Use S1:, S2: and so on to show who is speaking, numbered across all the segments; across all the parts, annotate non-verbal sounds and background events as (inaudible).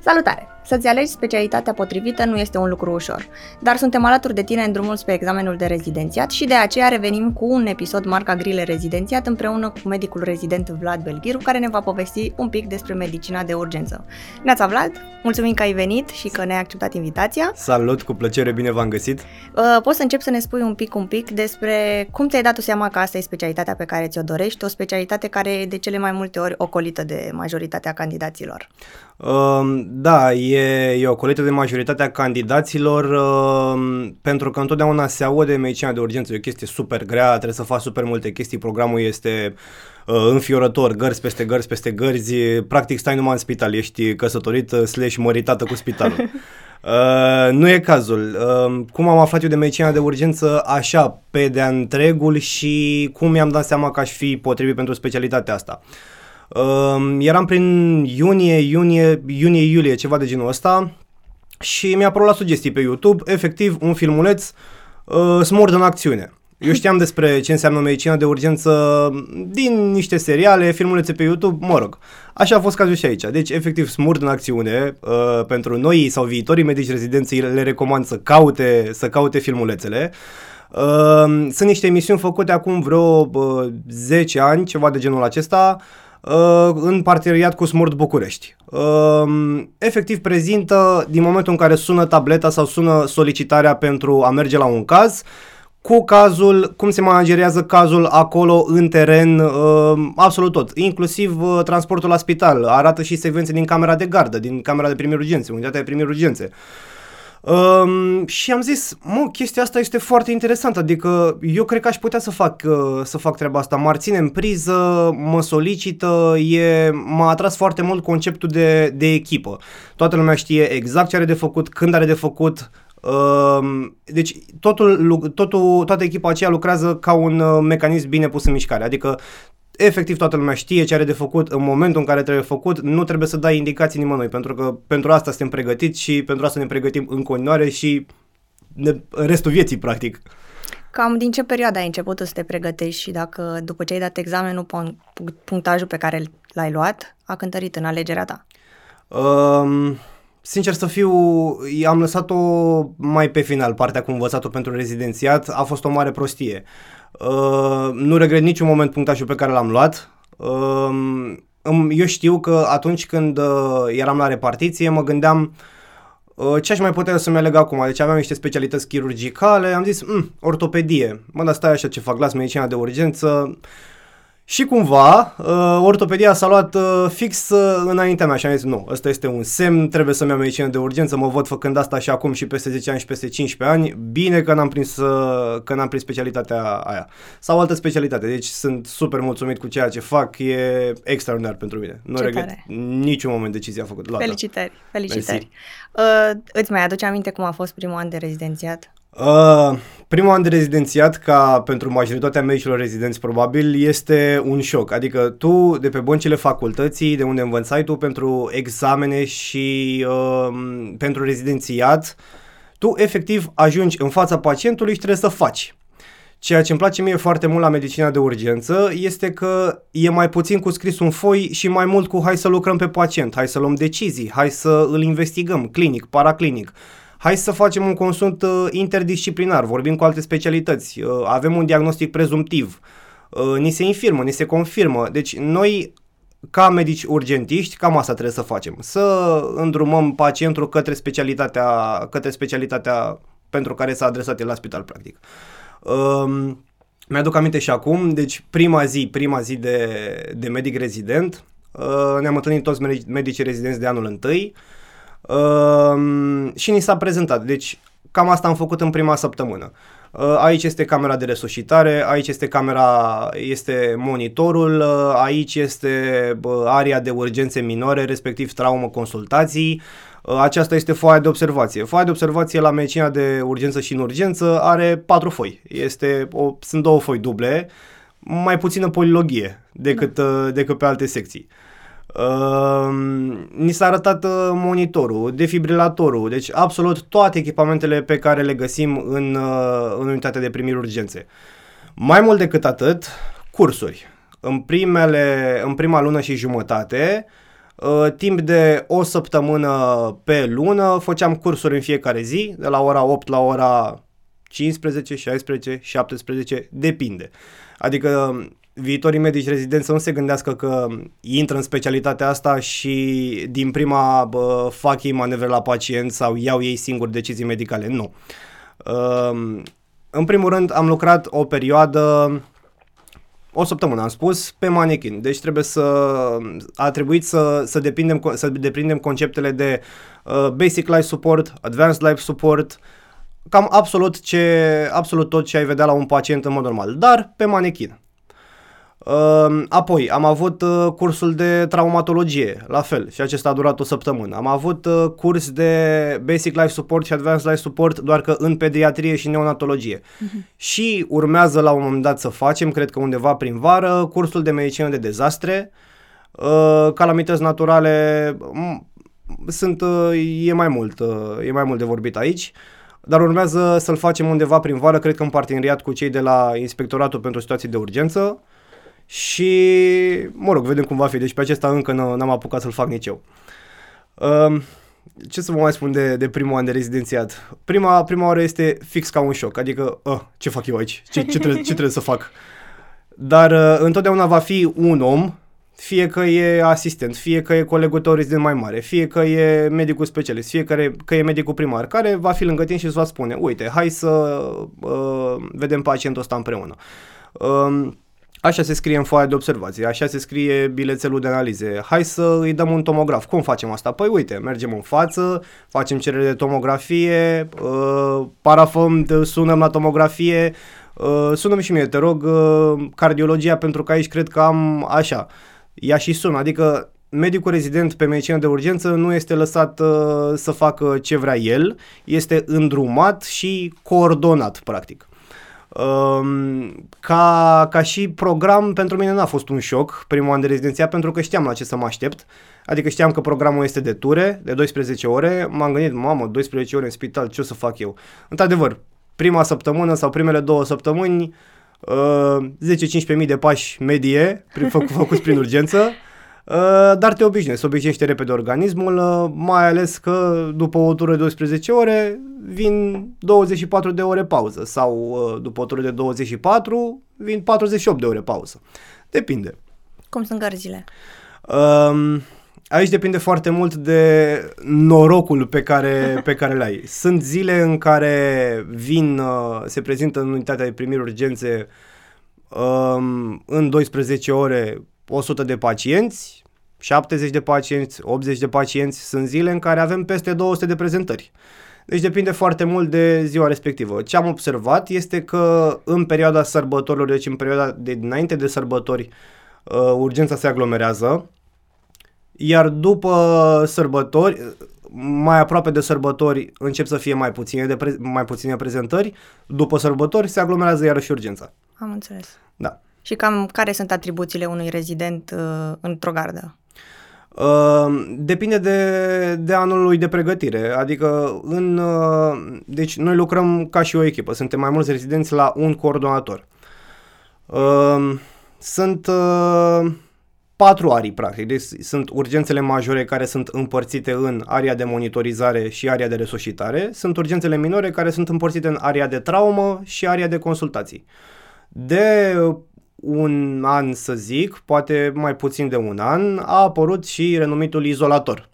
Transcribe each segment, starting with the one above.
S1: Salutare! Să-ți alegi specialitatea potrivită nu este un lucru ușor, dar suntem alături de tine în drumul spre examenul de rezidențiat și de aceea revenim cu un episod marca Grile Rezidențiat împreună cu medicul rezident Vlad Belghiru, care ne va povesti un pic despre medicina de urgență. Neața Vlad, mulțumim că ai venit și că ne-ai acceptat invitația.
S2: Salut, cu plăcere, bine v-am găsit.
S1: Uh, poți să încep să ne spui un pic, un pic despre cum ți-ai dat tu seama că asta e specialitatea pe care ți-o dorești, o specialitate care e de cele mai multe ori ocolită de majoritatea candidaților.
S2: Uh, da, e, e ocolită de majoritatea candidaților uh, pentru că întotdeauna se aude medicina de urgență, e o chestie super grea, trebuie să faci super multe chestii, programul este uh, înfiorător, gărzi peste gărzi peste gărzi, practic stai numai în spital, ești căsătorit uh, slash măritată cu spitalul. (laughs) Uh, nu e cazul. Uh, cum am aflat eu de medicina de urgență, așa, pe de-a întregul și cum mi-am dat seama că aș fi potrivit pentru specialitatea asta. Uh, eram prin iunie, iunie, iunie-iulie, ceva de genul ăsta și mi-a apărut la sugestii pe YouTube, efectiv, un filmuleț uh, smurd în acțiune. Eu știam (laughs) despre ce înseamnă medicina de urgență din niște seriale, filmulețe pe YouTube, mă rog. Așa a fost cazul și aici. Deci, efectiv, smurd în acțiune. Uh, pentru noi sau viitorii medici rezidenții le recomand să caute, să caute filmulețele. Uh, sunt niște emisiuni făcute acum vreo uh, 10 ani, ceva de genul acesta, uh, în parteneriat cu Smurd București. Uh, efectiv prezintă, din momentul în care sună tableta sau sună solicitarea pentru a merge la un caz, cu cazul, cum se managerează cazul acolo în teren, uh, absolut tot, inclusiv uh, transportul la spital, arată și secvențe din camera de gardă, din camera de primiri urgențe, unitatea de primiri urgențe. Um, și am zis, mă, chestia asta este foarte interesantă, adică eu cred că aș putea să fac, uh, să fac treaba asta. M-ar ține în priză, mă solicită, e, m-a atras foarte mult conceptul de, de echipă. Toată lumea știe exact ce are de făcut, când are de făcut, Ehm, deci totul, totul, toată echipa aceea lucrează ca un uh, mecanism bine pus în mișcare, adică efectiv toată lumea știe ce are de făcut în momentul în care trebuie făcut, nu trebuie să dai indicații nimănui, pentru că pentru asta suntem pregătiți și pentru asta ne pregătim în continuare și ne, restul vieții, practic.
S1: Cam din ce perioadă ai început să te pregătești și dacă după ce ai dat examenul, punctajul pe care l-ai luat a cântărit în alegerea ta?
S2: Um, Sincer să fiu, am lăsat-o mai pe final, partea cu învățatul pentru rezidențiat, a fost o mare prostie. Uh, nu regret niciun moment punctajul pe care l-am luat. Uh, eu știu că atunci când uh, eram la repartiție, mă gândeam uh, ce aș mai putea să-mi aleg acum. Deci aveam niște specialități chirurgicale, am zis, mm, ortopedie. Mă, dar stai așa ce fac, las medicina de urgență. Și cumva, uh, ortopedia s-a luat uh, fix uh, înaintea mea și am zis, nu, ăsta este un semn, trebuie să-mi iau medicină de urgență, mă văd făcând asta și acum și peste 10 ani și peste 15 ani, bine că n-am prins, uh, că n-am prins specialitatea aia. Sau altă specialitate, deci sunt super mulțumit cu ceea ce fac, e extraordinar pentru mine. Nu
S1: Ce
S2: regret
S1: tare.
S2: niciun moment decizia făcută. luată.
S1: Felicitări, felicitări. Uh, îți mai aduce aminte cum a fost primul an de rezidențiat?
S2: Uh, primul an de rezidențiat, ca pentru majoritatea medicilor rezidenți probabil, este un șoc. Adică tu, de pe băncile facultății, de unde învățai tu pentru examene și uh, pentru rezidențiat, tu efectiv ajungi în fața pacientului și trebuie să faci. Ceea ce îmi place mie foarte mult la medicina de urgență este că e mai puțin cu scris un foi și mai mult cu hai să lucrăm pe pacient, hai să luăm decizii, hai să îl investigăm clinic, paraclinic hai să facem un consult uh, interdisciplinar, vorbim cu alte specialități, uh, avem un diagnostic prezumtiv, uh, ni se infirmă, ni se confirmă. Deci noi ca medici urgentiști, cam asta trebuie să facem. Să îndrumăm pacientul către specialitatea, către specialitatea pentru care s-a adresat el la spital, practic. Um, mi-aduc aminte și acum, deci prima zi, prima zi de, de medic rezident, uh, ne-am întâlnit toți medici rezidenți de anul întâi, Uh, și ni s-a prezentat. Deci cam asta am făcut în prima săptămână. Uh, aici este camera de resuscitare, aici este camera, este monitorul, uh, aici este uh, area de urgențe minore, respectiv traumă consultații. Uh, aceasta este foaia de observație. Foaia de observație la medicina de urgență și în urgență are patru foi. Este o, sunt două foi duble, mai puțină polilogie decât, uh, decât pe alte secții. Uh, Uh, ni s-a arătat uh, monitorul, defibrilatorul, deci absolut toate echipamentele pe care le găsim în, uh, în unitatea de primiri urgențe. Mai mult decât atât, cursuri. În, primele, în prima lună și jumătate Uh, timp de o săptămână pe lună făceam cursuri în fiecare zi, de la ora 8 la ora 15, 16, 17, depinde. Adică viitorii medici rezidenți să nu se gândească că intră în specialitatea asta și din prima bă, fac ei manevre la pacient sau iau ei singuri decizii medicale. Nu. Uh, în primul rând am lucrat o perioadă o săptămână am spus, pe manechin. Deci trebuie să, a trebuit să, să, depindem, să deprindem conceptele de uh, basic life support, advanced life support, cam absolut, ce, absolut tot ce ai vedea la un pacient în mod normal, dar pe manechin. Uh, apoi am avut uh, cursul de traumatologie, la fel, și acesta a durat o săptămână. Am avut uh, curs de Basic Life Support și Advanced Life Support, doar că în pediatrie și neonatologie. Uh-huh. Și urmează la un moment dat să facem, cred că undeva prin vară, cursul de medicină de dezastre, uh, calamități naturale, sunt, uh, e mai mult, uh, e mai mult de vorbit aici. Dar urmează să-l facem undeva prin vară, cred că în parteneriat cu cei de la Inspectoratul pentru Situații de Urgență. Uh, și, mă rog, vedem cum va fi. Deci pe acesta încă n-am apucat să-l fac nici eu. Um, ce să vă mai spun de, de primul an de rezidențiat? Prima, prima oară este fix ca un șoc, adică, uh, ce fac eu aici? Ce, ce, trebuie, ce trebuie să fac? Dar uh, întotdeauna va fi un om, fie că e asistent, fie că e colegul tău rezident mai mare, fie că e medicul specialist, fie că e, că e medicul primar, care va fi lângă tine și îți va spune, uite, hai să uh, vedem pacientul ăsta împreună. Uh, Așa se scrie în foaia de observație, așa se scrie bilețelul de analize. Hai să îi dăm un tomograf. Cum facem asta? Păi uite, mergem în față, facem cerere de tomografie, uh, parafăm, sunăm la tomografie, uh, sunăm și mie, te rog, uh, cardiologia, pentru că aici cred că am așa. Ea și sună, adică medicul rezident pe medicină de urgență nu este lăsat uh, să facă ce vrea el, este îndrumat și coordonat, practic. Um, ca, ca și program, pentru mine n-a fost un șoc primul an de rezidenția, pentru că știam la ce să mă aștept. Adică știam că programul este de ture, de 12 ore. M-am gândit, mamă, 12 ore în spital, ce o să fac eu? Într-adevăr, prima săptămână sau primele două săptămâni, uh, 10-15 mii de pași medie, fă, făcuți prin urgență. Uh, dar te obișnuiești, se obișnuiește repede organismul, uh, mai ales că după o tură de 12 ore vin 24 de ore pauză sau uh, după o tură de 24 vin 48 de ore pauză. Depinde.
S1: Cum sunt gărzile?
S2: Um, aici depinde foarte mult de norocul pe care, (laughs) pe care le ai. Sunt zile în care vin, se prezintă în unitatea de primiri urgențe um, în 12 ore 100 de pacienți, 70 de pacienți, 80 de pacienți, sunt zile în care avem peste 200 de prezentări. Deci depinde foarte mult de ziua respectivă. Ce am observat este că în perioada sărbătorilor, deci în perioada de dinainte de sărbători, uh, urgența se aglomerează, iar după sărbători, mai aproape de sărbători, încep să fie mai puține, de pre- mai puține prezentări, după sărbători se aglomerează iarăși urgența.
S1: Am înțeles.
S2: Da.
S1: Și cam care sunt atribuțiile unui rezident uh, într-o gardă?
S2: Uh, depinde de, de anul lui de pregătire, adică în, uh, deci noi lucrăm ca și o echipă, suntem mai mulți rezidenți la un coordonator. Uh, sunt uh, patru arii practic, deci sunt urgențele majore care sunt împărțite în area de monitorizare și area de resuscitare, sunt urgențele minore care sunt împărțite în area de traumă și area de consultații. De un an, să zic, poate mai puțin de un an, a apărut și renumitul izolator,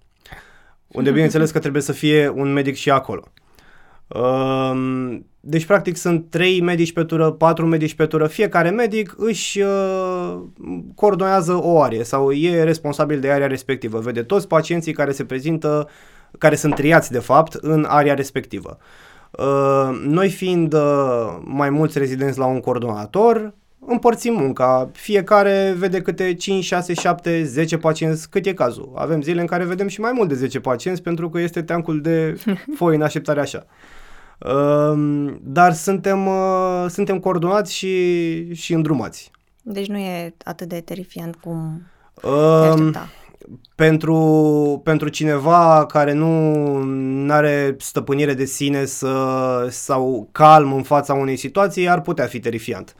S2: unde (laughs) bineînțeles că trebuie să fie un medic și acolo. Um, deci, practic, sunt trei medici pe tură, patru medici pe tură. Fiecare medic își uh, coordonează o arie sau e responsabil de area respectivă. Vede toți pacienții care se prezintă, care sunt triați, de fapt, în area respectivă. Uh, noi fiind uh, mai mulți rezidenți la un coordonator, împărțim munca. Fiecare vede câte 5, 6, 7, 10 pacienți, cât e cazul. Avem zile în care vedem și mai mult de 10 pacienți pentru că este teancul de (laughs) foi în așteptare așa. Uh, dar suntem, uh, suntem coordonați și, și îndrumați.
S1: Deci nu e atât de terifiant cum uh,
S2: pentru, pentru cineva care nu are stăpânire de sine să, sau calm în fața unei situații, ar putea fi terifiant.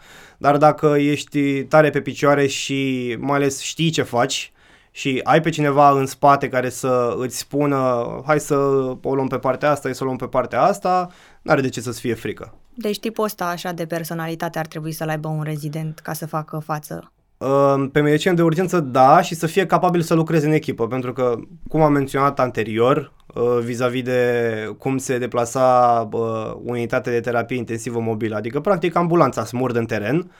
S2: Dar dacă ești tare pe picioare și mai ales știi ce faci și ai pe cineva în spate care să îți spună hai să o luăm pe partea asta, hai să o luăm pe partea asta, n-are de ce să-ți fie frică.
S1: Deci tipul ăsta așa de personalitate ar trebui să-l aibă un rezident ca să facă față
S2: pe medicină de urgență, da, și să fie capabil să lucreze în echipă, pentru că, cum am menționat anterior, uh, vis-a-vis de cum se deplasa uh, unitatea de terapie intensivă mobilă, adică, practic, ambulanța smurd în teren,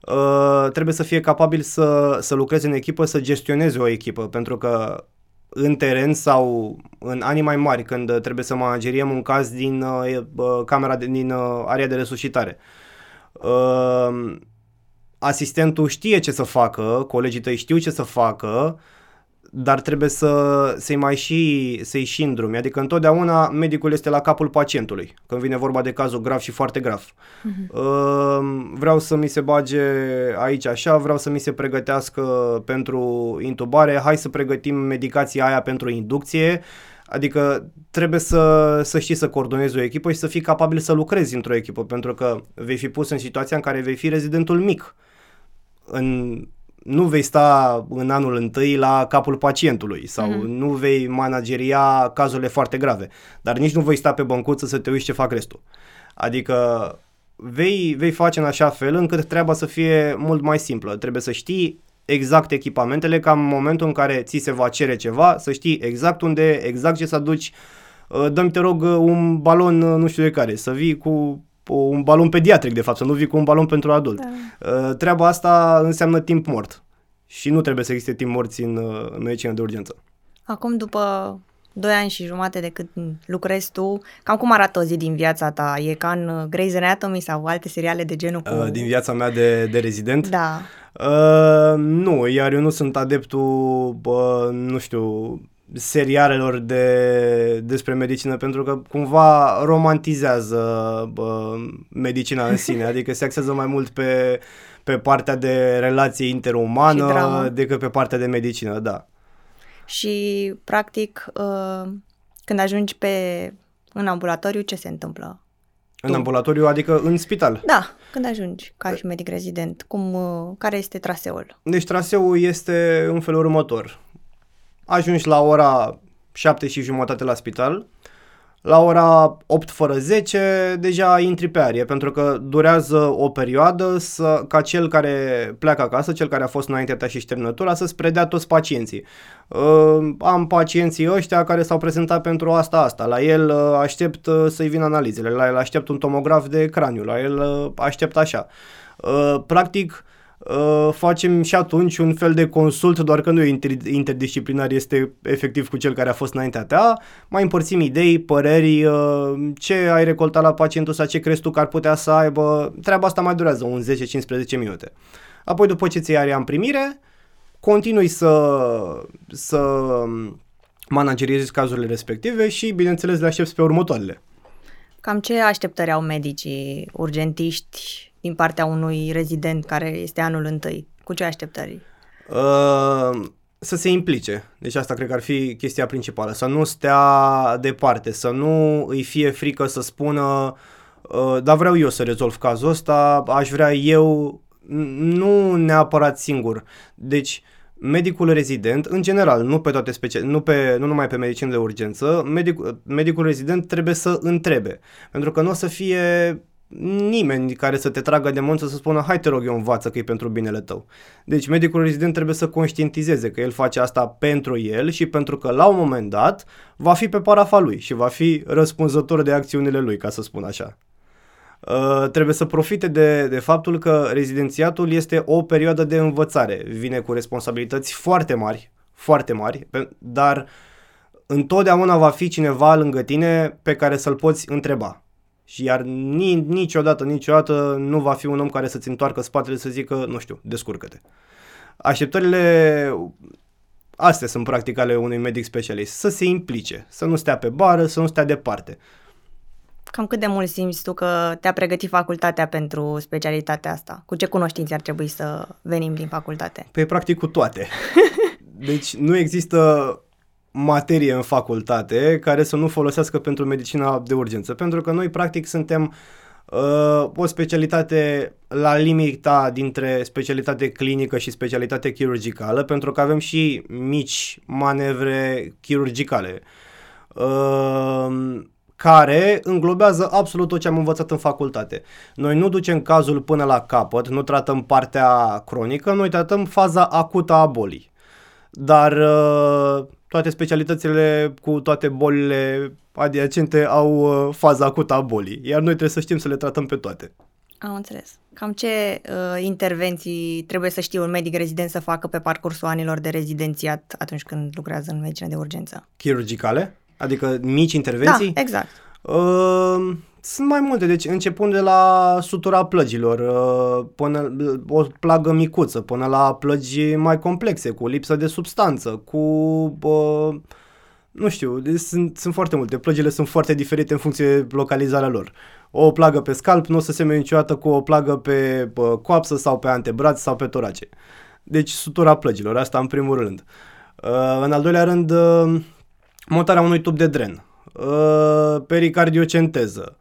S2: uh, trebuie să fie capabil să, să lucreze în echipă, să gestioneze o echipă, pentru că în teren sau în anii mai mari, când trebuie să manageriem un caz din uh, camera, de, din uh, area de resuscitare, uh, asistentul știe ce să facă, colegii tăi știu ce să facă, dar trebuie să, să-i mai și, să-i și îndrumi. Adică întotdeauna medicul este la capul pacientului, când vine vorba de cazul grav și foarte grav. Uh-huh. Vreau să mi se bage aici așa, vreau să mi se pregătească pentru intubare, hai să pregătim medicația aia pentru inducție, Adică trebuie să, să știi să coordonezi o echipă și să fii capabil să lucrezi într-o echipă, pentru că vei fi pus în situația în care vei fi rezidentul mic. În, nu vei sta în anul întâi la capul pacientului sau mm-hmm. nu vei manageria cazurile foarte grave, dar nici nu vei sta pe băncuță să te uiți ce fac restul. Adică vei, vei face în așa fel încât treaba să fie mult mai simplă. Trebuie să știi exact echipamentele ca în momentul în care ți se va cere ceva, să știi exact unde, exact ce să aduci. Uh, dă-mi, te rog, un balon, uh, nu știu de care, să vii cu un balon pediatric, de fapt, să nu vii cu un balon pentru adult. Da. Uh, treaba asta înseamnă timp mort și nu trebuie să existe timp morți în, în medicină de urgență.
S1: Acum, după 2 ani și jumate de cât lucrezi tu, cam cum arată o zi din viața ta? E ca în Grey's Anatomy sau alte seriale de genul cu...
S2: Uh, din viața mea de, de rezident?
S1: Da.
S2: Uh, nu, iar eu nu sunt adeptul, uh, nu știu, serialelor de, despre medicină pentru că cumva romantizează uh, medicina în sine, (laughs) adică se axează mai mult pe, pe partea de relație interumană decât pe partea de medicină, da.
S1: Și, practic, uh, când ajungi pe în ambulatoriu, ce se întâmplă?
S2: În tu? ambulatoriu, adică în spital?
S1: Da, când ajungi ca și medic rezident, cum, uh, care este traseul?
S2: Deci traseul este în felul următor. Ajungi la ora 7 și jumătate la spital, la ora 8 fără 10 deja intri pe arie, pentru că durează o perioadă să, ca cel care pleacă acasă, cel care a fost înainte ta și terminătura, să-ți predea toți pacienții. Uh, am pacienții ăștia care s-au prezentat pentru asta, asta. La el uh, aștept uh, să-i vină analizele, la el aștept un tomograf de craniu, la el uh, aștept așa. Uh, practic, uh, Uh, facem și atunci un fel de consult, doar că nu e inter- interdisciplinar, este efectiv cu cel care a fost înaintea ta, mai împărțim idei, păreri, uh, ce ai recoltat la pacientul sau ce crezi tu că ar putea să aibă, treaba asta mai durează un 10-15 minute. Apoi după ce ți iei în primire, continui să, să manageriezi cazurile respective și bineînțeles le aștepți pe următoarele.
S1: Cam ce așteptări au medicii, urgentiști din partea unui rezident care este anul întâi? Cu ce așteptări?
S2: Uh, să se implice. Deci asta cred că ar fi chestia principală. Să nu stea departe, să nu îi fie frică să spună uh, dar vreau eu să rezolv cazul ăsta, aș vrea eu, nu neapărat singur. Deci, medicul rezident, în general, nu pe toate specia- nu, pe, nu numai pe medicină de urgență, medic, medicul rezident trebuie să întrebe. Pentru că nu o să fie nimeni care să te tragă de mânță să spună hai te rog eu învață că e pentru binele tău. Deci medicul rezident trebuie să conștientizeze că el face asta pentru el și pentru că la un moment dat va fi pe parafa lui și va fi răspunzător de acțiunile lui, ca să spun așa. Uh, trebuie să profite de, de faptul că rezidențiatul este o perioadă de învățare. Vine cu responsabilități foarte mari, foarte mari, dar întotdeauna va fi cineva lângă tine pe care să-l poți întreba și iar ni, niciodată, niciodată nu va fi un om care să-ți întoarcă spatele să zică, nu știu, descurcă-te. Așteptările astea sunt practic ale unui medic specialist. Să se implice, să nu stea pe bară, să nu stea departe.
S1: Cam cât de mult simți tu că te-a pregătit facultatea pentru specialitatea asta? Cu ce cunoștințe ar trebui să venim din facultate?
S2: Păi practic cu toate. (laughs) Deci nu există materie în facultate care să nu folosească pentru medicina de urgență, pentru că noi practic suntem Uh, o specialitate la limita dintre specialitate clinică și specialitate chirurgicală, pentru că avem și mici manevre chirurgicale. Uh, care înglobează absolut tot ce am învățat în facultate. Noi nu ducem cazul până la capăt, nu tratăm partea cronică, noi tratăm faza acută a bolii. Dar uh, toate specialitățile cu toate bolile adiacente au uh, faza acută a bolii, iar noi trebuie să știm să le tratăm pe toate.
S1: Am înțeles. Cam ce uh, intervenții trebuie să știe un medic rezident să facă pe parcursul anilor de rezidențiat atunci când lucrează în medicină de urgență?
S2: Chirurgicale? Adică mici intervenții?
S1: Da, exact.
S2: Uh, sunt mai multe, deci începând de la sutura plăgilor, uh, până o plagă micuță, până la plăgi mai complexe, cu lipsă de substanță, cu... Uh, nu știu, deci sunt, sunt foarte multe. Plăgile sunt foarte diferite în funcție de localizarea lor. O plagă pe scalp nu o să se niciodată cu o plagă pe uh, coapsă sau pe antebraț sau pe torace. Deci sutura plăgilor, asta în primul rând. Uh, în al doilea rând, uh, montarea unui tub de dren, uh, pericardiocenteză,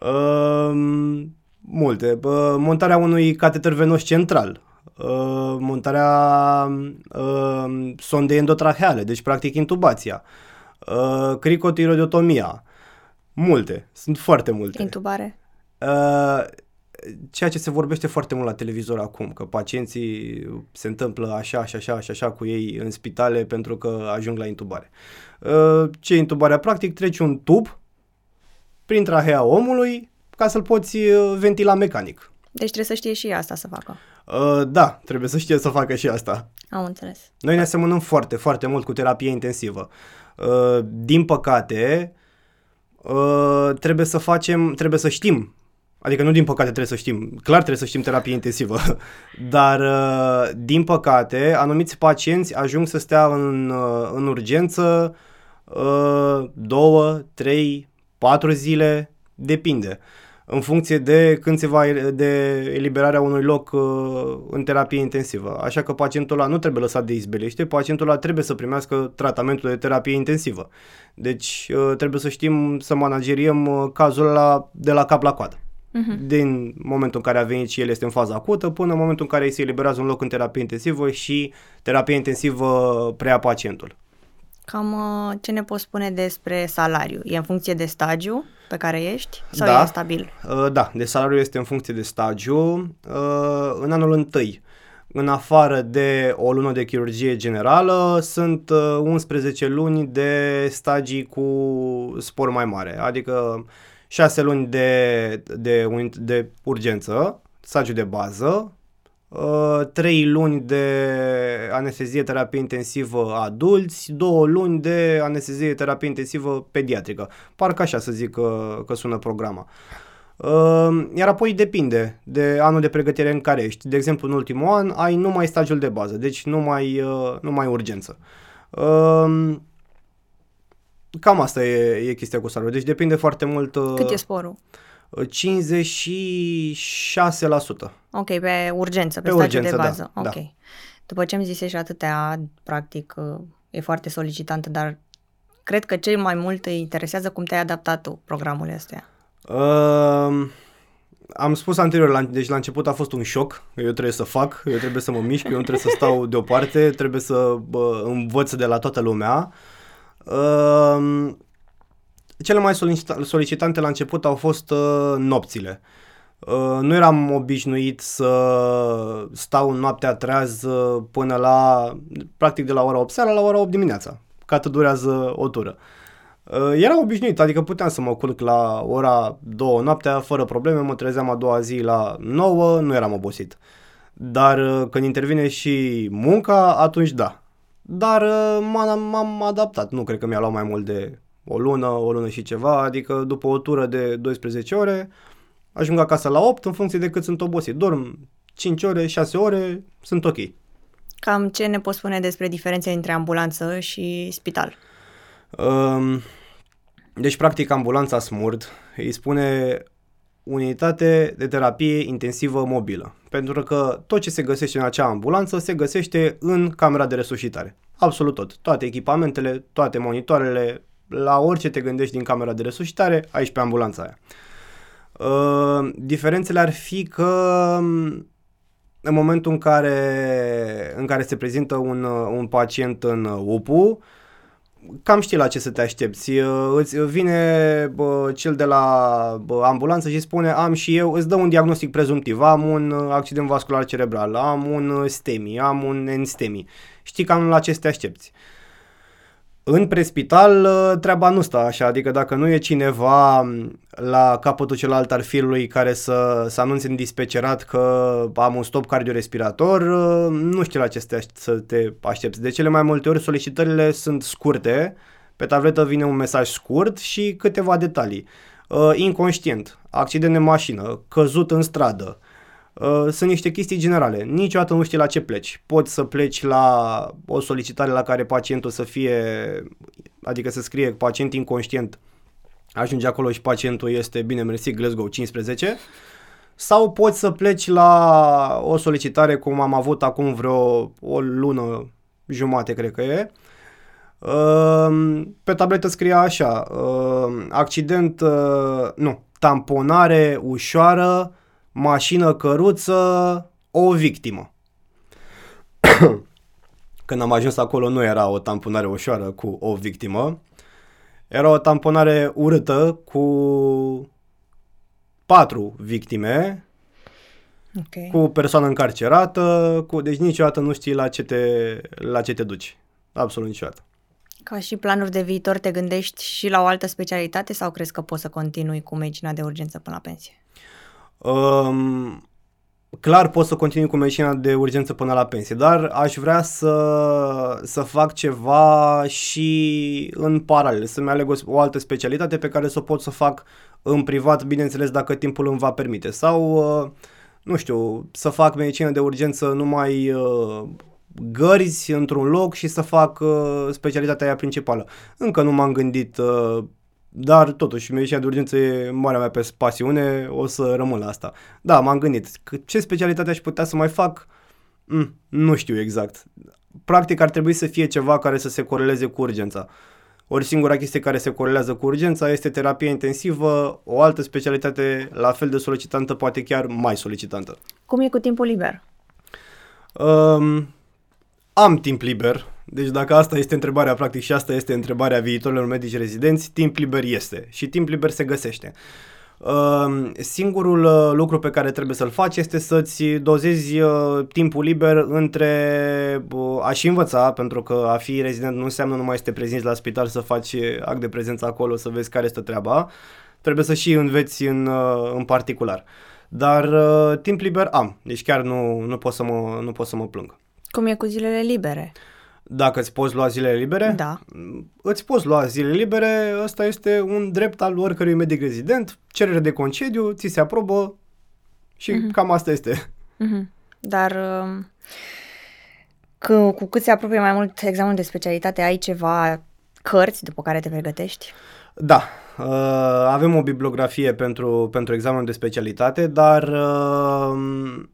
S2: uh, multe, uh, montarea unui cateter venos central, uh, montarea uh, sondei endotraheale, deci practic intubația, uh, cricotiroidotomia, multe, sunt foarte multe.
S1: Intubare?
S2: Uh, ceea ce se vorbește foarte mult la televizor acum, că pacienții se întâmplă așa și așa și așa cu ei în spitale pentru că ajung la intubare. Uh, ce e intubarea? Practic treci un tub prin trahea omului ca să-l poți uh, ventila mecanic.
S1: Deci trebuie să știe și asta să facă.
S2: Uh, da, trebuie să știe să facă și asta.
S1: Am înțeles.
S2: Noi ne asemănăm foarte, foarte mult cu terapie intensivă. Din păcate, trebuie să facem, trebuie să știm Adică nu din păcate trebuie să știm, clar trebuie să știm terapie intensivă, (laughs) dar uh, din păcate anumiți pacienți ajung să stea în, uh, în urgență uh, două, trei, patru zile, depinde, în funcție de când se va de eliberarea unui loc în terapie intensivă. Așa că pacientul ăla nu trebuie lăsat de izbeliște, pacientul ăla trebuie să primească tratamentul de terapie intensivă. Deci trebuie să știm să manageriem cazul ăla de la cap la coadă uh-huh. din momentul în care a venit și el este în faza acută până în momentul în care îi se eliberează un loc în terapie intensivă și terapie intensivă preia pacientul.
S1: Cam uh, ce ne poți spune despre salariu? E în funcție de stagiu pe care ești sau
S2: da,
S1: e stabil?
S2: Uh, da, de salariu este în funcție de stagiu. Uh, în anul întâi, în afară de o lună de chirurgie generală, sunt 11 luni de stagii cu spor mai mare, adică 6 luni de, de, de urgență, stagiu de bază, uh, 3 luni de anestezie terapie intensivă adulți, 2 luni de anestezie terapie intensivă pediatrică. Parcă așa să zic că, că sună programa. Uh, iar apoi depinde de anul de pregătire în care ești. De exemplu, în ultimul an ai numai stagiul de bază, deci numai, uh, numai urgență. Uh, Cam asta e, e chestia cu salariul. Deci depinde foarte mult...
S1: Cât e sporul?
S2: 56%.
S1: Ok, pe urgență, pe, pe urgență, de da, bază. Da, ok. Da. După ce am zis și atâtea, practic, e foarte solicitantă, dar cred că cel mai mult îi interesează cum te-ai adaptat tu programul ăsta. Uh,
S2: am spus anterior, la, deci la început a fost un șoc, eu trebuie să fac, eu trebuie să mă mișc, eu nu trebuie să stau (laughs) deoparte, trebuie să bă, învăț de la toată lumea. Uh, Uh, cele mai solicitante la început au fost uh, nopțile. Uh, nu eram obișnuit să stau în noaptea treaz uh, până la, practic de la ora 8 seara la ora 8 dimineața, ca atât durează o tură. Uh, eram obișnuit, adică puteam să mă culc la ora 2 noaptea fără probleme, mă trezeam a doua zi la 9, nu eram obosit. Dar uh, când intervine și munca, atunci da, dar uh, m-am, m-am adaptat. Nu cred că mi-a luat mai mult de o lună, o lună și ceva, adică după o tură de 12 ore, ajung acasă la 8 în funcție de cât sunt obosit. Dorm 5 ore, 6 ore, sunt ok.
S1: Cam ce ne poți spune despre diferența între ambulanță și spital?
S2: Um, deci, practic, ambulanța SMURD îi spune unitate de terapie intensivă mobilă. Pentru că tot ce se găsește în acea ambulanță se găsește în camera de resuscitare. Absolut tot. Toate echipamentele, toate monitoarele, la orice te gândești din camera de resuscitare, aici pe ambulanța aia. Uh, diferențele ar fi că um, în momentul în care, în care se prezintă un, uh, un pacient în UPU, cam știi la ce să te aștepți. Uh, îți vine bă, cel de la bă, ambulanță și spune am și eu, îți dă un diagnostic prezumtiv, am un uh, accident vascular cerebral, am un STEMI, am un NSTEMI. Știi cam la ce să te aștepți. Uh, în prespital ă, treaba nu stă așa, adică dacă nu e cineva la capătul celălalt al firului care să, să anunțe în dispecerat că am un stop cardiorespirator, ă, nu știu la ce să te, să te aștepți. De cele mai multe ori solicitările sunt scurte, pe tabletă vine un mesaj scurt și câteva detalii. Ă, inconștient, accident de mașină, căzut în stradă, Uh, sunt niște chestii generale. Niciodată nu știi la ce pleci. Poți să pleci la o solicitare la care pacientul să fie, adică să scrie pacient inconștient, ajunge acolo și pacientul este bine mersi, Glasgow 15, sau poți să pleci la o solicitare cum am avut acum vreo o lună jumate, cred că e, uh, pe tabletă scria așa, uh, accident, nu, tamponare ușoară, mașină, căruță, o victimă. (coughs) Când am ajuns acolo nu era o tamponare ușoară cu o victimă, era o tamponare urâtă cu patru victime, okay. cu persoană încarcerată, cu, deci niciodată nu știi la ce, te, la ce te duci. Absolut niciodată.
S1: Ca și planuri de viitor, te gândești și la o altă specialitate sau crezi că poți să continui cu medicina de urgență până la pensie?
S2: Um, clar pot să continui cu medicina de urgență până la pensie, dar aș vrea să, să fac ceva și în paralel, să-mi aleg o, o altă specialitate pe care să o pot să fac în privat, bineînțeles dacă timpul îmi va permite. Sau, uh, nu știu, să fac medicină de urgență numai uh, gărzi într-un loc și să fac uh, specialitatea aia principală. Încă nu m-am gândit dar totuși, medicina de urgență e marea mea pe pasiune, o să rămân la asta. Da, m-am gândit, ce specialitate aș putea să mai fac? Mm, nu știu exact. Practic ar trebui să fie ceva care să se coreleze cu urgența. Ori singura chestie care se corelează cu urgența este terapia intensivă, o altă specialitate la fel de solicitantă, poate chiar mai solicitantă.
S1: Cum e cu timpul liber?
S2: Um, am timp liber, deci dacă asta este întrebarea practic și asta este întrebarea viitorilor medici rezidenți, timp liber este și timp liber se găsește. Uh, singurul uh, lucru pe care trebuie să-l faci este să-ți dozezi uh, timpul liber între a și învăța, pentru că a fi rezident nu înseamnă numai să te prezinți la spital să faci act de prezență acolo, să vezi care este treaba, trebuie să și înveți în, în particular. Dar timp liber am, deci chiar nu, nu, pot să mă, nu pot să mă plâng.
S1: Cum e cu zilele libere?
S2: Dacă îți poți lua zilele libere?
S1: Da.
S2: Îți poți lua zile libere, ăsta este un drept al oricărui medic rezident, cerere de concediu, ți se aprobă și uh-huh. cam asta este.
S1: Uh-huh. Dar cu, cu cât se apropie mai mult examenul de specialitate, ai ceva cărți după care te pregătești?
S2: Da, uh, avem o bibliografie pentru, pentru examenul de specialitate, dar uh,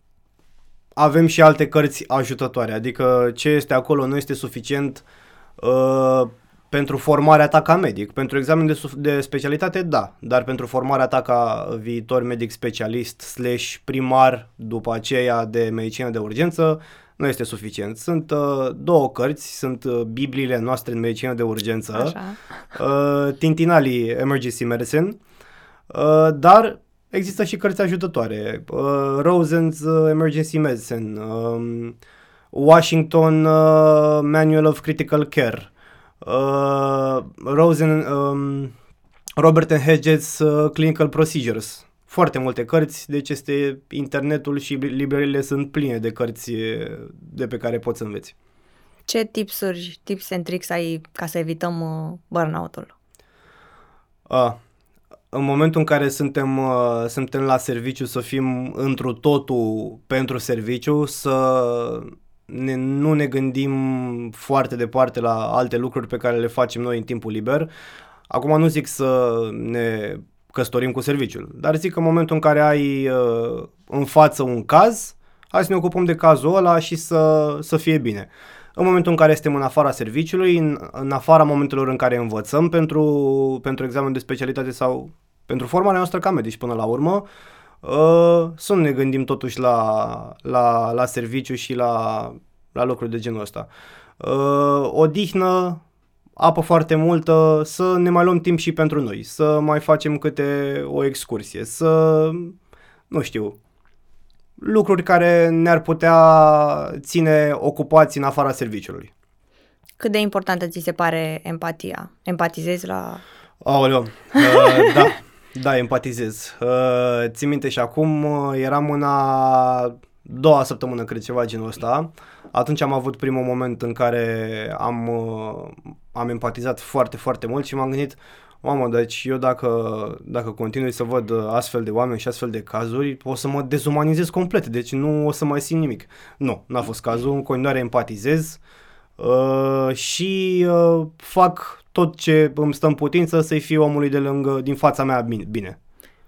S2: avem și alte cărți ajutătoare, adică ce este acolo nu este suficient uh, pentru formarea ta ca medic. Pentru examen de, de specialitate, da, dar pentru formarea ta ca viitor medic specialist slash primar după aceea de medicină de urgență, nu este suficient. Sunt uh, două cărți, sunt uh, bibliile noastre în medicină de urgență, Așa. uh, Tintinali Emergency Medicine, uh, dar Există și cărți ajutătoare. Uh, Rosen's uh, Emergency Medicine, um, Washington uh, Manual of Critical Care, uh, Rosen, um, Robert and Hedges uh, Clinical Procedures. Foarte multe cărți, deci este internetul și librările sunt pline de cărți de pe care poți să înveți.
S1: Ce tipsuri, tips and tricks ai ca să evităm uh, burnout-ul?
S2: Ah, în momentul în care suntem, uh, suntem la serviciu să fim întru totul pentru serviciu, să ne, nu ne gândim foarte departe la alte lucruri pe care le facem noi în timpul liber. Acum nu zic să ne căsătorim cu serviciul, dar zic că în momentul în care ai uh, în față un caz, hai să ne ocupăm de cazul ăla și să, să fie bine. În momentul în care suntem în afara serviciului, în, în afara momentelor în care învățăm pentru, pentru examen de specialitate sau pentru formarea noastră ca medici până la urmă, uh, să nu ne gândim totuși la, la, la serviciu și la, la lucruri de genul ăsta. Uh, odihnă, apă foarte multă, să ne mai luăm timp și pentru noi, să mai facem câte o excursie, să, nu știu, lucruri care ne-ar putea ține ocupați în afara serviciului.
S1: Cât de importantă ți se pare empatia? Empatizezi la...
S2: Aoleu, uh, da, (laughs) da, empatizez. Uh, țin minte și acum uh, eram în a doua săptămână, cred, ceva genul ăsta. Atunci am avut primul moment în care am, uh, am empatizat foarte, foarte mult și m-am gândit, mamă, deci eu dacă, dacă continui să văd astfel de oameni și astfel de cazuri, o să mă dezumanizez complet, deci nu o să mai simt nimic. Nu, n-a fost cazul, în continuare empatizez uh, și uh, fac tot ce îmi stă în putință să-i fiu omului de lângă, din fața mea bine. bine.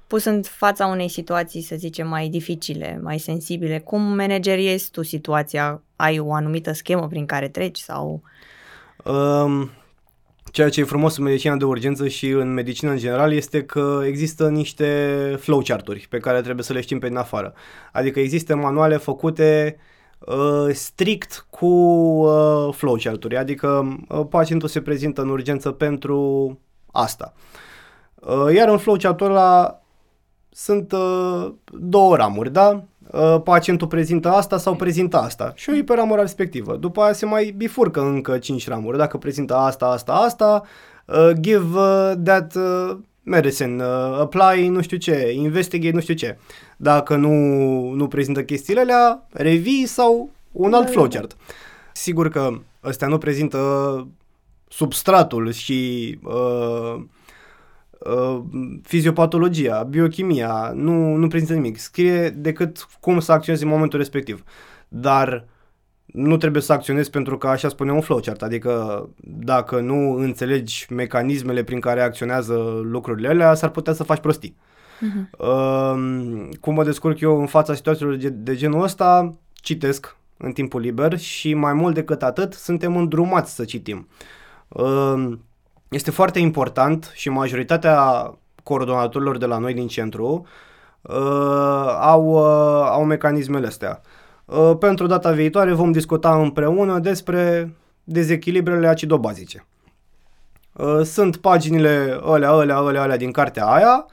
S1: Pus în fața unei situații, să zicem, mai dificile, mai sensibile, cum manageriezi tu situația? Ai o anumită schemă prin care treci sau...
S2: Um, ceea ce e frumos în medicina de urgență și în medicină în general este că există niște flowchart-uri pe care trebuie să le știm pe din afară. Adică există manuale făcute uh, strict cu uh, flowchart-uri, adică uh, pacientul se prezintă în urgență pentru asta. Uh, iar în flowchart-ul ăla sunt uh, două ramuri, da? Uh, pacientul prezintă asta sau prezintă asta și o iei pe ramura respectivă. După aia se mai bifurcă încă 5 ramuri. Dacă prezintă asta, asta, asta, uh, give uh, that uh, medicine, uh, apply nu știu ce, investigate nu știu ce. Dacă nu, nu prezintă chestiile alea, revii sau un alt flowchart. Sigur că ăstea nu prezintă substratul și uh, Uh, fiziopatologia, biochimia, nu, nu prezintă nimic. Scrie decât cum să acționezi în momentul respectiv. Dar nu trebuie să acționezi pentru că așa spune un flowchart, adică dacă nu înțelegi mecanismele prin care acționează lucrurile alea, s-ar putea să faci prostii. Uh-huh. Uh, cum mă descurc eu în fața situațiilor de, de genul ăsta, citesc în timpul liber și mai mult decât atât, suntem îndrumați să citim. Uh, este foarte important și majoritatea coordonatorilor de la noi din centru uh, au, uh, au mecanismele astea. Uh, pentru data viitoare vom discuta împreună despre dezechilibrele acidobazice. Uh, sunt paginile alea, alea, alea, alea din cartea aia,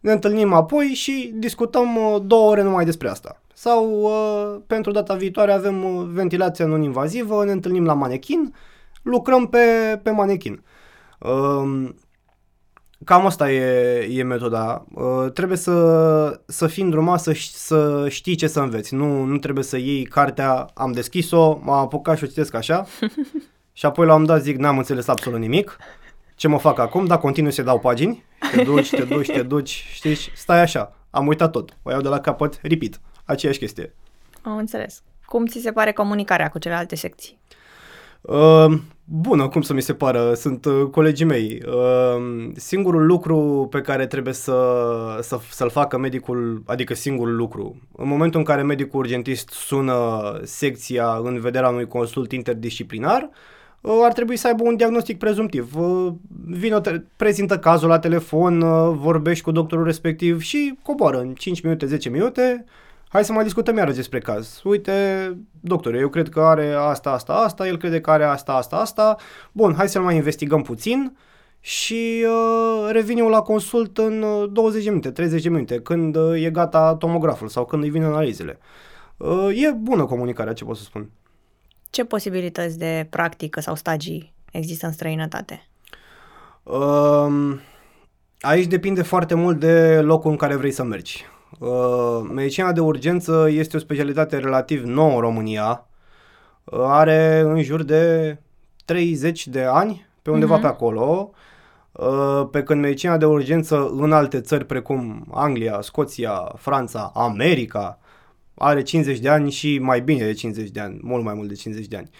S2: ne întâlnim apoi și discutăm uh, două ore numai despre asta. Sau uh, pentru data viitoare avem uh, ventilația non-invazivă, ne întâlnim la manechin, lucrăm pe, pe manechin. Um, cam asta e, e metoda. Uh, trebuie să, să fii îndrumat să, să știi ce să înveți. Nu, nu trebuie să iei cartea, am deschis-o, m-am apucat și o citesc așa (laughs) și apoi la un dat zic n-am înțeles absolut nimic. Ce mă fac acum? Da, continui să dau pagini, te duci, te duci, te duci, știi, stai așa, am uitat tot, o iau de la capăt, repeat, aceeași chestie.
S1: Am înțeles. Cum ți se pare comunicarea cu celelalte secții?
S2: Uh, bună, cum să mi se pară, sunt uh, colegii mei. Uh, singurul lucru pe care trebuie să, să, să-l facă medicul, adică singurul lucru, în momentul în care medicul urgentist sună secția în vederea unui consult interdisciplinar, uh, ar trebui să aibă un diagnostic prezumtiv. Uh, vine, prezintă cazul la telefon, uh, vorbești cu doctorul respectiv și coboară în 5 minute, 10 minute, hai să mai discutăm iarăși despre caz. Uite, doctore, eu cred că are asta, asta, asta, el crede că are asta, asta, asta. Bun, hai să mai investigăm puțin și uh, revin eu la consult în 20 uh, de minute, 30 de minute, când uh, e gata tomograful sau când îi vin analizele. Uh, e bună comunicarea, ce pot să spun.
S1: Ce posibilități de practică sau stagii există în străinătate?
S2: Uh, aici depinde foarte mult de locul în care vrei să mergi. Uh, medicina de urgență este o specialitate relativ nouă în România. Uh, are în jur de 30 de ani, pe undeva uh-huh. pe acolo. Uh, pe când medicina de urgență în alte țări precum Anglia, Scoția, Franța, America are 50 de ani și mai bine de 50 de ani, mult mai mult de 50 de ani.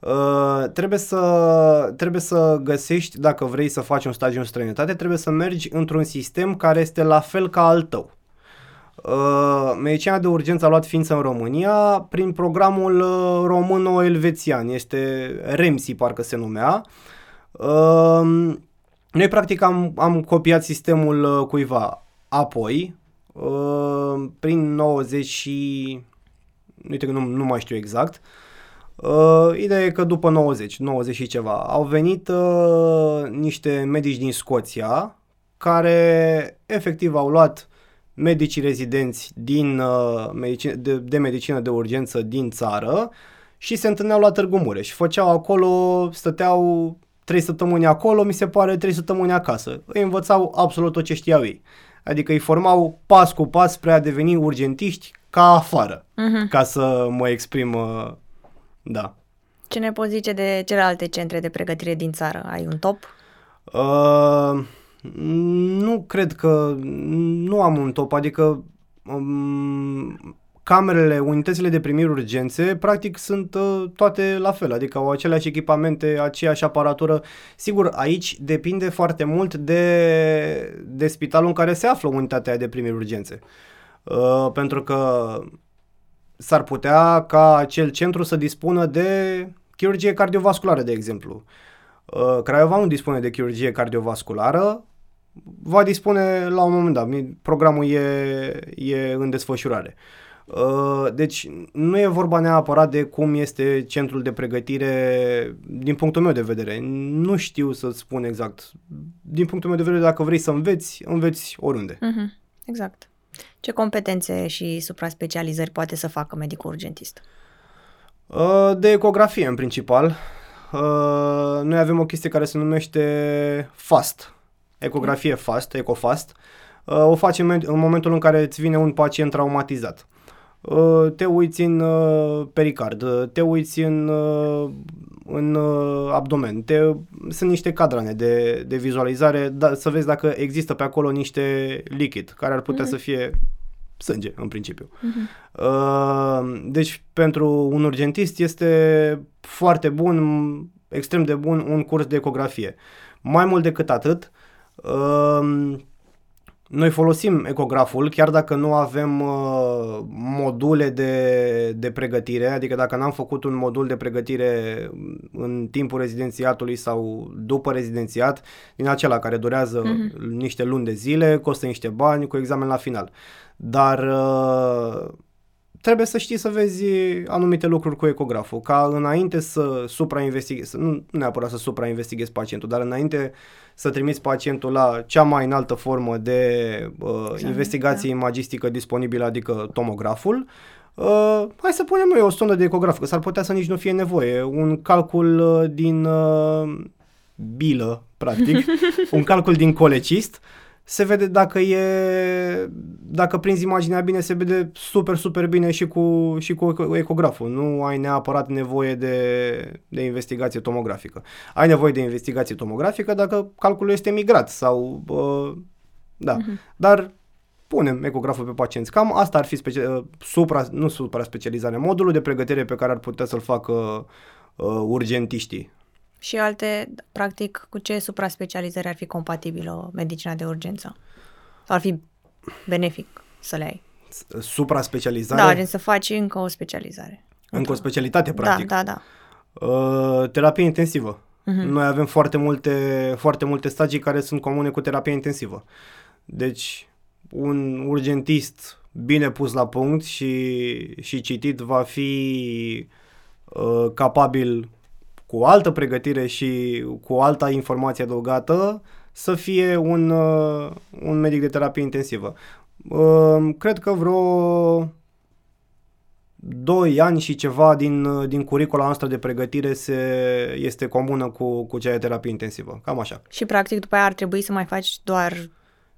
S2: Uh, trebuie, să, trebuie să găsești, dacă vrei să faci un stagiu în străinătate, trebuie să mergi într-un sistem care este la fel ca al tău. Uh, medicina de urgență a luat ființă în România prin programul uh, româno-elvețian, este REMSI parcă se numea. Uh, Noi practic am, am copiat sistemul uh, cuiva. Apoi, uh, prin 90 și... Uite că nu, nu mai știu exact. Uh, ideea e că după 90, 90 și ceva, au venit uh, niște medici din Scoția care efectiv au luat medicii rezidenți din, uh, medicină, de, de medicină de urgență din țară și se întâlneau la Târgu Mureș. Făceau acolo, stăteau trei săptămâni acolo, mi se pare trei săptămâni acasă. Îi învățau absolut tot ce știau ei. Adică îi formau pas cu pas spre a deveni urgentiști ca afară, uh-huh. ca să mă exprim, uh, da.
S1: Ce ne poți zice de celelalte centre de pregătire din țară? Ai un top?
S2: Uh, nu cred că, nu am un top, adică um, camerele, unitățile de primiri urgențe, practic sunt uh, toate la fel, adică au aceleași echipamente, aceeași aparatură. Sigur, aici depinde foarte mult de, de spitalul în care se află unitatea de primiri urgențe. Uh, pentru că s-ar putea ca acel centru să dispună de chirurgie cardiovasculară, de exemplu. Uh, Craiova nu dispune de chirurgie cardiovasculară, va dispune la un moment dat. Programul e, e în desfășurare. Uh, deci nu e vorba neapărat de cum este centrul de pregătire din punctul meu de vedere. Nu știu să spun exact. Din punctul meu de vedere, dacă vrei să înveți, înveți oriunde.
S1: Uh-huh. Exact. Ce competențe și supra-specializări poate să facă medicul urgentist?
S2: Uh, de ecografie, în principal. Uh, noi avem o chestie care se numește FAST. Ecografie FAST, EcoFAST. O facem în momentul în care îți vine un pacient traumatizat. Uh, te uiți în uh, pericard, uh, te uiți în, în abdomen, te, sunt niște cadrane de, de vizualizare, da, să vezi dacă există pe acolo niște lichid care ar putea mm-hmm. să fie sânge, în principiu. Mm-hmm. Deci, pentru un urgentist este foarte bun, extrem de bun, un curs de ecografie. Mai mult decât atât, noi folosim ecograful, chiar dacă nu avem uh, module de, de pregătire, adică dacă n-am făcut un modul de pregătire în timpul rezidențiatului sau după rezidențiat, din acela care durează uh-huh. niște luni de zile, costă niște bani, cu examen la final. Dar uh, trebuie să știi să vezi anumite lucruri cu ecograful, ca înainte să suprainvestighezi, nu neapărat să suprainvestighezi pacientul, dar înainte să trimiți pacientul la cea mai înaltă formă de uh, exact, investigație da. imagistică disponibilă, adică tomograful, uh, hai să punem noi o sondă de ecograf, că s-ar putea să nici nu fie nevoie. Un calcul uh, din uh, bilă, practic, (laughs) un calcul din colecist, se vede dacă e, dacă prinzi imaginea bine, se vede super, super bine și cu, și cu ecograful. Nu ai neapărat nevoie de, de investigație tomografică. Ai nevoie de investigație tomografică dacă calculul este migrat sau, uh, da, uh-huh. dar punem ecograful pe pacienți. Cam asta ar fi specia- supra, nu supra specializare, modulul de pregătire pe care ar putea să-l facă uh, urgentiștii
S1: și alte, practic, cu ce supra-specializări ar fi compatibilă medicina de urgență? Sau ar fi benefic să le ai?
S2: Supra-specializare?
S1: Da, gen să faci încă o specializare.
S2: Încă o specialitate, da, practic?
S1: Da, da,
S2: da. Uh, terapie intensivă. Uh-huh. Noi avem foarte multe, foarte multe stagii care sunt comune cu terapia intensivă. Deci, un urgentist bine pus la punct și, și citit va fi uh, capabil cu altă pregătire și cu alta informație adăugată să fie un, uh, un medic de terapie intensivă. Uh, cred că vreo 2 ani și ceva din, uh, din curicula noastră de pregătire se, este comună cu, cu cea de terapie intensivă. Cam așa.
S1: Și practic după aia ar trebui să mai faci doar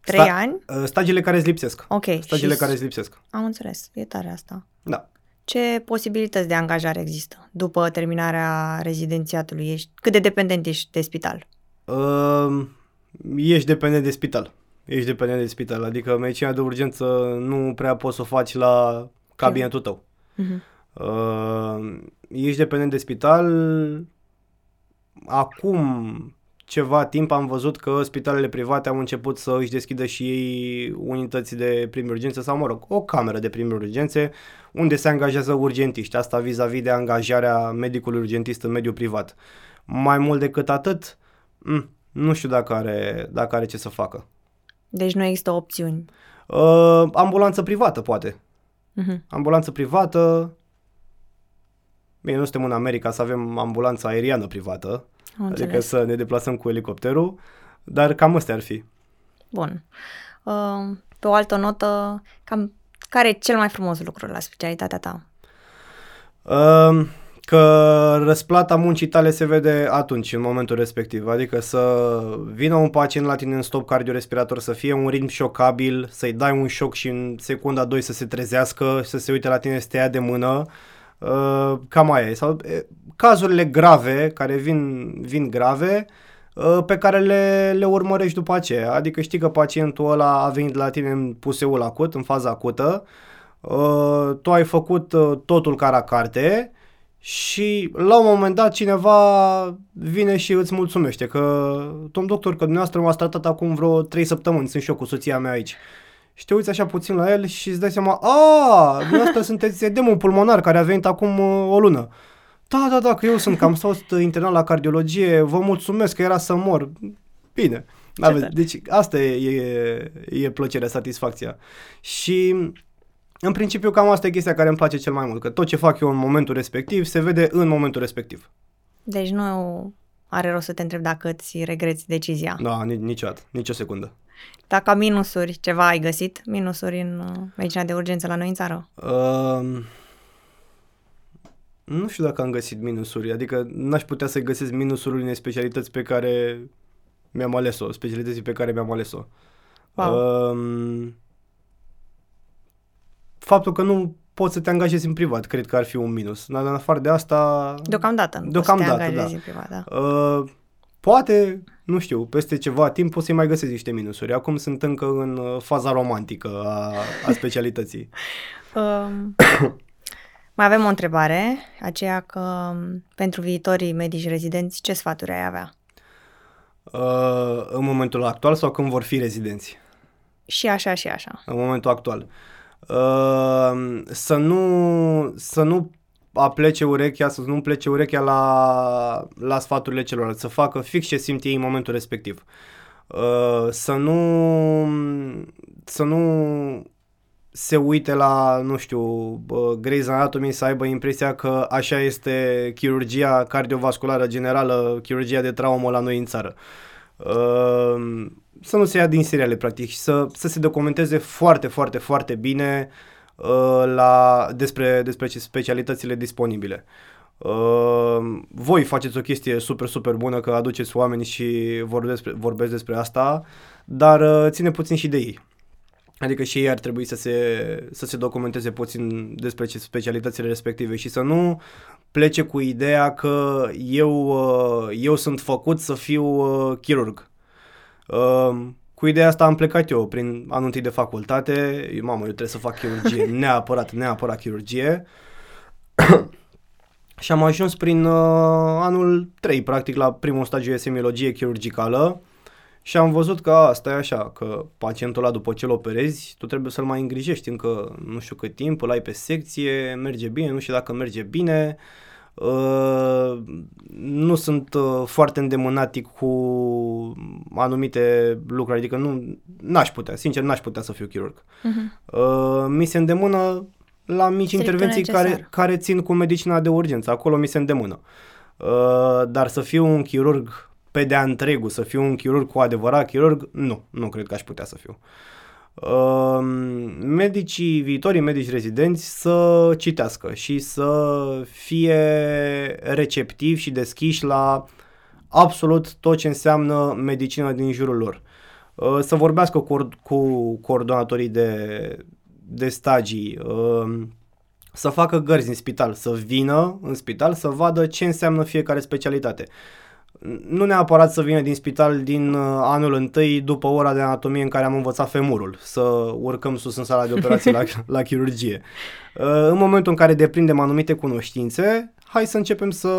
S1: 3 Sta- ani?
S2: Stagiile care îți lipsesc.
S1: Ok.
S2: Stagiile și care îți lipsesc.
S1: Am înțeles. E tare asta.
S2: Da.
S1: Ce posibilități de angajare există după terminarea rezidențiatului? Ești, cât de dependent ești de spital?
S2: Uh, ești dependent de spital. Ești dependent de spital. Adică medicina de urgență nu prea poți să o faci la cabinetul tău. Uh-huh. Uh, ești dependent de spital. Acum ceva timp am văzut că spitalele private au început să își deschidă și ei unități de primi urgențe sau, mă rog, o cameră de primi urgențe unde se angajează urgentiști. Asta vis-a-vis de angajarea medicului urgentist în mediul privat. Mai mult decât atât, m- nu știu dacă are, dacă are ce să facă.
S1: Deci nu există opțiuni.
S2: Uh, ambulanță privată, poate.
S1: Uh-huh.
S2: Ambulanță privată. Bine, nu suntem în America să avem ambulanță aeriană privată,
S1: Am
S2: adică
S1: înțeles.
S2: să ne deplasăm cu elicopterul, dar cam astea ar fi.
S1: Bun. Uh, pe o altă notă, cam care e cel mai frumos lucru la specialitatea ta?
S2: Uh, că răsplata muncii tale se vede atunci, în momentul respectiv. Adică să vină un pacient la tine în stop cardiorespirator, să fie un ritm șocabil, să-i dai un șoc și în secunda 2 să se trezească, să se uite la tine, să te ia de mână. Uh, cam aia e. Sau, e, cazurile grave, care vin, vin grave, uh, pe care le, le urmărești după aceea. Adică știi că pacientul ăla a venit la tine în puseul acut, în faza acută, uh, tu ai făcut uh, totul ca la carte și la un moment dat cineva vine și îți mulțumește că, domn doctor, că dumneavoastră m-ați tratat acum vreo 3 săptămâni, sunt și eu cu soția mea aici. Și te uiți așa puțin la el și îți dai seama, a, dumneavoastră (laughs) sunteți edemul pulmonar care a venit acum uh, o lună. Da, da, da, că eu sunt, că am stat internat la cardiologie, vă mulțumesc că era să mor. Bine. Aveți,
S1: tare.
S2: deci asta e, e, e plăcerea, satisfacția. Și în principiu cam asta e chestia care îmi place cel mai mult, că tot ce fac eu în momentul respectiv se vede în momentul respectiv.
S1: Deci nu are rost să te întreb dacă îți regreți decizia.
S2: Da, ni- niciodată, nicio secundă.
S1: Dacă minusuri, ceva ai găsit? Minusuri în uh, medicina de urgență la noi în țară?
S2: Uh, nu știu dacă am găsit minusuri, adică n-aș putea să găsesc minusuri unei specialități pe care mi-am ales-o, specialității pe care mi-am ales-o.
S1: Wow.
S2: Um, faptul că nu poți să te angajezi în privat, cred că ar fi un minus. Dar în afară de asta...
S1: Deocamdată. nu
S2: Deocamdată,
S1: poți să te
S2: da.
S1: angajezi în privat, da.
S2: Uh, poate, nu știu, peste ceva timp poți să mai găsesc niște minusuri. Acum sunt încă în uh, faza romantică a, a specialității. (laughs)
S1: Um, mai avem o întrebare, aceea că um, pentru viitorii medici rezidenți, ce sfaturi ai avea?
S2: Uh, în momentul actual sau când vor fi rezidenți?
S1: Și așa, și așa.
S2: În momentul actual. Uh, să nu să nu aplece urechea, să nu plece urechea la, la sfaturile celorlalți, să facă fix ce simt ei în momentul respectiv. Uh, să nu să nu se uite la, nu știu, uh, Grey's Anatomy să aibă impresia că așa este chirurgia cardiovasculară generală, chirurgia de traumă la noi în țară. Uh, să nu se ia din seriale, practic, și să, să se documenteze foarte, foarte, foarte bine uh, la, despre, despre ce- specialitățile disponibile. Uh, voi faceți o chestie super, super bună că aduceți oameni și vorbesc despre, vorbesc despre asta, dar uh, ține puțin și de ei. Adică și ei ar trebui să se, să se documenteze puțin despre ce specialitățile respective și să nu plece cu ideea că eu, uh, eu sunt făcut să fiu uh, chirurg. Uh, Cu ideea asta am plecat eu prin anul întâi de facultate. Eu, mamă, eu trebuie să fac chirurgie, (laughs) neapărat, neapărat chirurgie. (clears throat) și am ajuns prin uh, anul 3, practic, la primul stagiu de semiologie chirurgicală. Și am văzut că asta e așa, că pacientul ăla după ce îl operezi, tu trebuie să-l mai îngrijești încă nu știu cât timp, îl ai pe secție, merge bine, nu știu dacă merge bine. Uh, nu sunt uh, foarte îndemânatic cu anumite lucruri, adică nu n-aș putea, sincer n-aș putea să fiu chirurg.
S1: Uh-huh.
S2: Uh, mi se îndemână la mici
S1: Strictul
S2: intervenții
S1: necesar.
S2: care, care țin cu medicina de urgență, acolo mi se îndemână. Uh, dar să fiu un chirurg pe de-a întregul, să fiu un chirurg cu adevărat chirurg, nu, nu cred că aș putea să fiu. Uh, medicii, viitorii medici rezidenți să citească și să fie receptivi și deschiși la absolut tot ce înseamnă medicină din jurul lor. Uh, să vorbească cu, cu coordonatorii de, de stagii, uh, să facă gărzi în spital, să vină în spital să vadă ce înseamnă fiecare specialitate. Nu neapărat să vină din spital din uh, anul întâi după ora de anatomie în care am învățat femurul, să urcăm sus în sala de operații la, (laughs) la chirurgie. Uh, În momentul în care deprindem anumite cunoștințe, hai să începem să,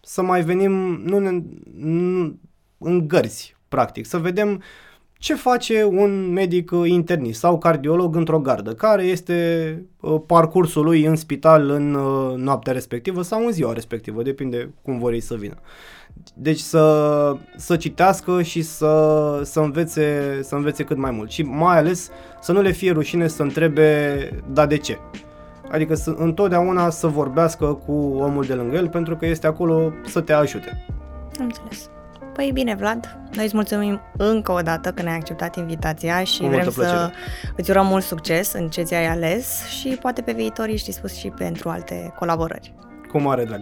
S2: să mai venim nu, ne- nu, în gărzi, practic, să vedem ce face un medic uh, internist sau cardiolog într-o gardă, care este uh, parcursul lui în spital în uh, noaptea respectivă sau în ziua respectivă, depinde cum vor ei să vină. Deci să, să citească și să, să, învețe, să învețe cât mai mult și mai ales să nu le fie rușine să întrebe da de ce. Adică să, întotdeauna să vorbească cu omul de lângă el pentru că este acolo să te ajute.
S1: Înțeles. Păi bine, Vlad, noi îți mulțumim încă o dată că ne-ai acceptat invitația și
S2: Cu
S1: vrem
S2: multă
S1: să
S2: plăcere.
S1: îți urăm mult succes în ce ți-ai ales și poate pe viitor ești dispus și pentru alte colaborări.
S2: Cu mare drag.